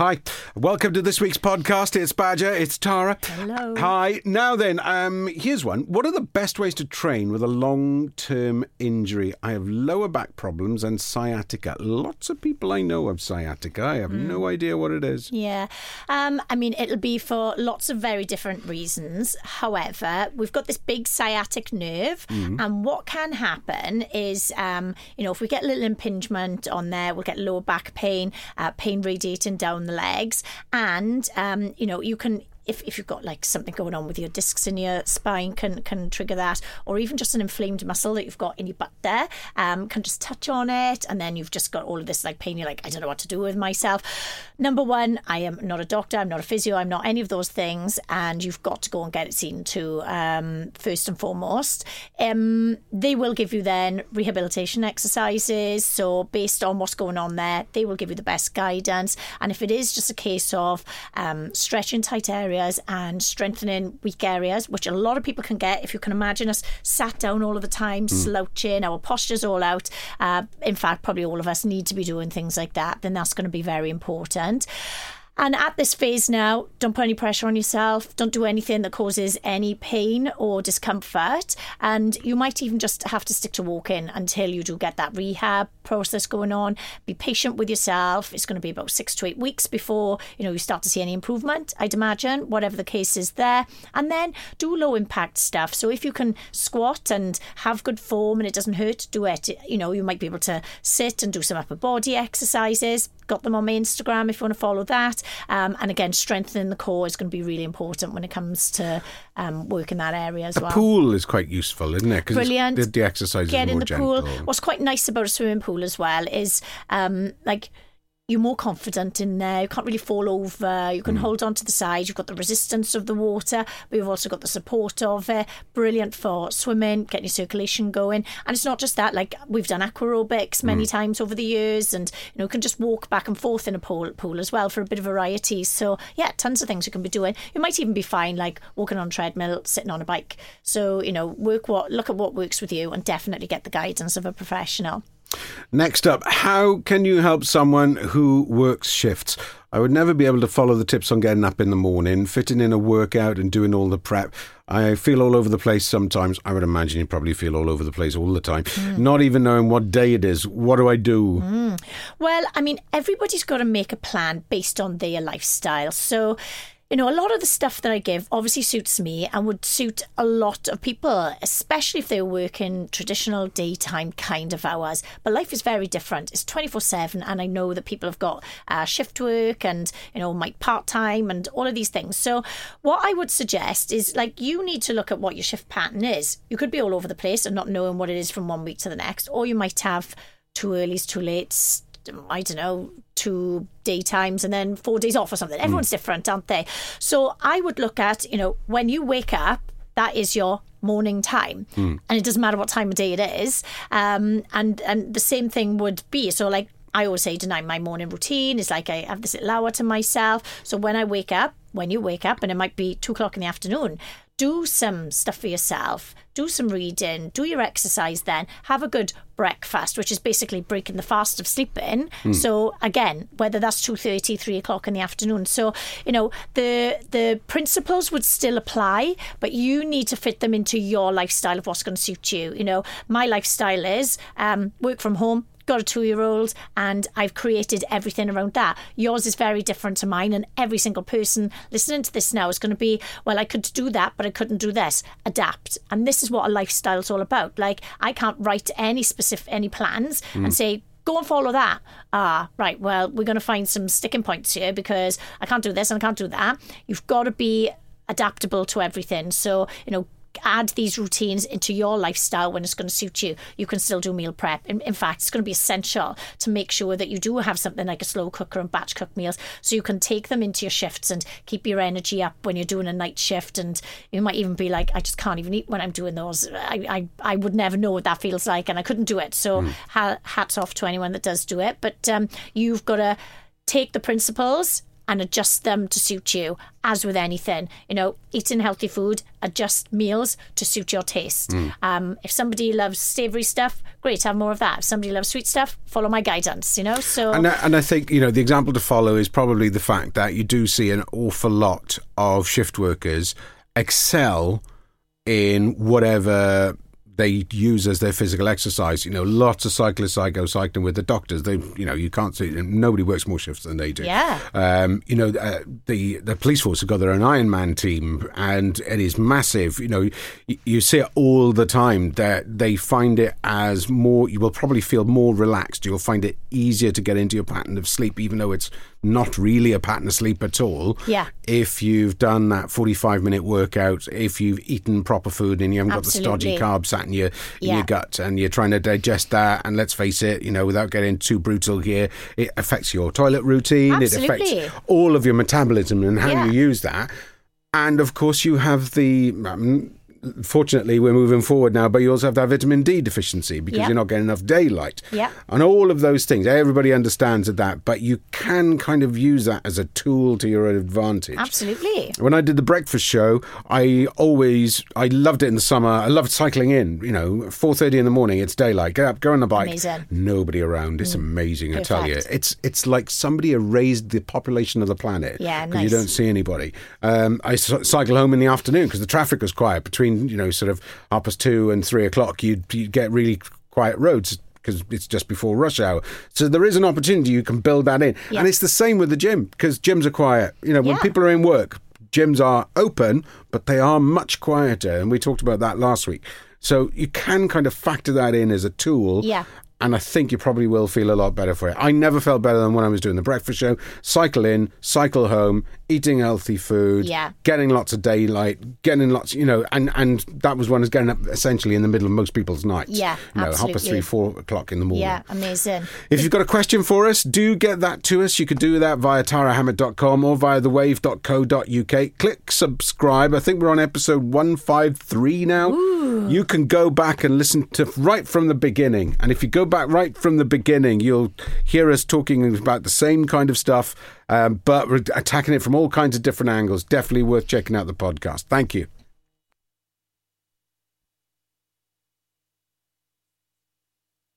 Hi, welcome to this week's podcast. It's Badger, it's Tara. Hello. Hi. Now then, um, here's one. What are the best ways to train with a long-term injury? I have lower back problems and sciatica. Lots of people I know have sciatica. I have no idea what it is. Yeah. Um, I mean, it'll be for lots of very different reasons. However, we've got this big sciatic nerve, and what can happen is, um, you know, if we get a little impingement on there, we'll get lower back pain, uh, pain radiating down the legs, and, um, you know, you can. If, if you've got like something going on with your discs in your spine can can trigger that. Or even just an inflamed muscle that you've got in your butt there um, can just touch on it. And then you've just got all of this like pain. You're like I don't know what to do with myself. Number one I am not a doctor. I'm not a physio. I'm not any of those things. And you've got to go and get it seen to um, first and foremost. Um, they will give you then rehabilitation exercises. So based on what's going on there they will give you the best guidance. And if it is just a case of um, stretching tight areas and strengthening weak areas which a lot of people can get if you can imagine us sat down all of the time slouching our posture's all out. Uh, in fact probably all of us need to be doing things like that then that's going to be very important and at this phase now, don't put any pressure on yourself. Don't do anything that causes any pain or discomfort. And you might even just have to stick to walking until you do get that rehab process going on. Be patient with yourself. It's going to be about six to eight weeks before you know you start to see any improvement. I'd imagine, whatever the case is there. And then do low impact stuff. So if you can squat and have good form and it doesn't hurt, do it. You know, you might be able to sit and do some upper body exercises got them on my Instagram if you want to follow that. Um, and again, strengthening the core is going to be really important when it comes to um, work in that area as A well. pool is quite useful, isn't it? Brilliant. The, the exercise Get in the gentle. pool. What's quite nice about a swimming pool as well is um, like you're more confident in there. You can't really fall over. You can hmm. hold on to the side. You've got the resistance of the water, but you've also got the support of it. Brilliant for swimming, getting your circulation going. And it's not just that. Like we've done aqua aerobics hmm. many times over the years, and you know, you can just walk back and forth in a pool pool as well for a bit of variety. So yeah, tons of things you can be doing. You might even be fine like walking on a treadmill, sitting on a bike. So you know, work what look at what works with you, and definitely get the guidance of a professional. Next up, how can you help someone who works shifts? I would never be able to follow the tips on getting up in the morning, fitting in a workout and doing all the prep. I feel all over the place sometimes. I would imagine you probably feel all over the place all the time. Hmm. Not even knowing what day it is. What do I do? Hmm. Well, I mean, everybody's got to make a plan based on their lifestyle. So, you know, a lot of the stuff that I give obviously suits me and would suit a lot of people, especially if they're working traditional daytime kind of hours. But life is very different. It's 24 7, and I know that people have got uh, shift work and, you know, might part time and all of these things. So, what I would suggest is like you need to look at what your shift pattern is. You could be all over the place and not knowing what it is from one week to the next, or you might have too early's, too late. I don't know, two daytimes and then four days off or something. Everyone's different, aren't they? So I would look at, you know, when you wake up, that is your morning time, and it doesn't matter what time of day it is. Um, and and the same thing would be so like. I always say tonight my morning routine is like I have this little hour to myself. So when I wake up, when you wake up, and it might be two o'clock in the afternoon, do some stuff for yourself. Do some reading. Do your exercise. Then have a good breakfast, which is basically breaking the fast of sleeping. So again, whether that's 2.30, 3 o'clock in the afternoon. So you know the the principles would still apply, but you need to fit them into your lifestyle of what's going to suit you. You know, my lifestyle is um, work from home got a two year old and I've created everything around that. Yours is very different to mine, and every single person listening to this now is going to be, well, I could do that, but I couldn't do this. Adapt. And this is what a lifestyle's all about. Like, I can't write any specific, any plans and say, go and follow that. Ah, right. Well, we're going to find some sticking points here because I can't do this and I can't do that. You've got to be adaptable to everything. So, you know, add these routines into your lifestyle when it's going to suit you. You can still do meal prep. In, in fact, it's going to be essential to make sure that you do have something like a slow cooker and batch cook meals so you can take them into your shifts and keep your energy up when you're doing a night shift. And you might even be like, I just can't even eat when I'm doing those. I, I, I would never know what that feels like and I couldn't do it. So ha- hats off to anyone that does do it. But um, you've got to take the principles and adjust them to suit you. As with anything, you know, eating healthy food, adjust meals to suit your taste. Mm. Um, if somebody loves savoury stuff, great, have more of that. If somebody loves sweet stuff, follow my guidance. You know, so And I, and I think you know the example to follow is probably the fact that you do see an awful lot of shift workers excel in whatever they use as their physical exercise. You know, lots of cyclists I go cycling with the doctors. They, you know, you can't see nobody works more shifts than they do. Yeah. Um, you know, uh, the the police force have got their own Ironman team, and it is massive. You know, you, you see it all the time. That they find it as more. You will probably feel more relaxed. You'll find it easier to get into your pattern of sleep, even though it's not really a pattern of sleep at all. Yeah. If you've done that forty-five minute workout, if you've eaten proper food and you haven't got the stodgy carbs sat in your in Yeah. your gut, and you're trying to digest that, and let's face it, you know, without getting too brutal here, it affects your toilet routine. It Absolutely. affects all of your metabolism and how Yeah. you use that. And of course, you have the. Um, fortunately, we're moving forward now, but you also have that vitamin D deficiency because Yep. you're not getting enough daylight. Yep. And all of those things, everybody understands that, but you can kind of use that as a tool to your advantage. absolutely. When I did the breakfast show, I always I loved it in the summer. I loved cycling in. You know, four thirty in the morning, it's daylight. Get up, go on the bike. Amazing. Nobody around. It's amazing. I tell you, it's it's like somebody erased the population of the planet. Yeah, nice. you don't see anybody. Um, I cycle home in the afternoon because the traffic was quiet between you know sort of half past two and three o'clock. You you get really quiet roads. Because it's just before rush hour, so there is an opportunity you can build that in, Yeah. and it's the same with the gym because gyms are quiet. You know, when Yeah. people are in work, gyms are open, but they are much quieter. And we talked about that last week. So you can kind of factor that in as a tool. Yeah. And I think you probably will feel a lot better for it. I never felt better than when I was doing the breakfast show. Cycle in, cycle home, eating healthy food, Yeah. getting lots of daylight, getting lots, you know, and, and that was when I was getting up essentially in the middle of most people's nights. Yeah, you know, half past absolutely. three, four o'clock in the morning. Yeah, amazing. If you've got a question for us, do get that to us. You could do that via tarahammett.com or via thewave.co.uk. Click subscribe. I think we're on episode 153 now. You can go back and listen to right from the beginning. And if you go back right from the beginning, you'll hear us talking about the same kind of stuff, um, but attacking it from all kinds of different angles. Definitely worth checking out the podcast. Thank you.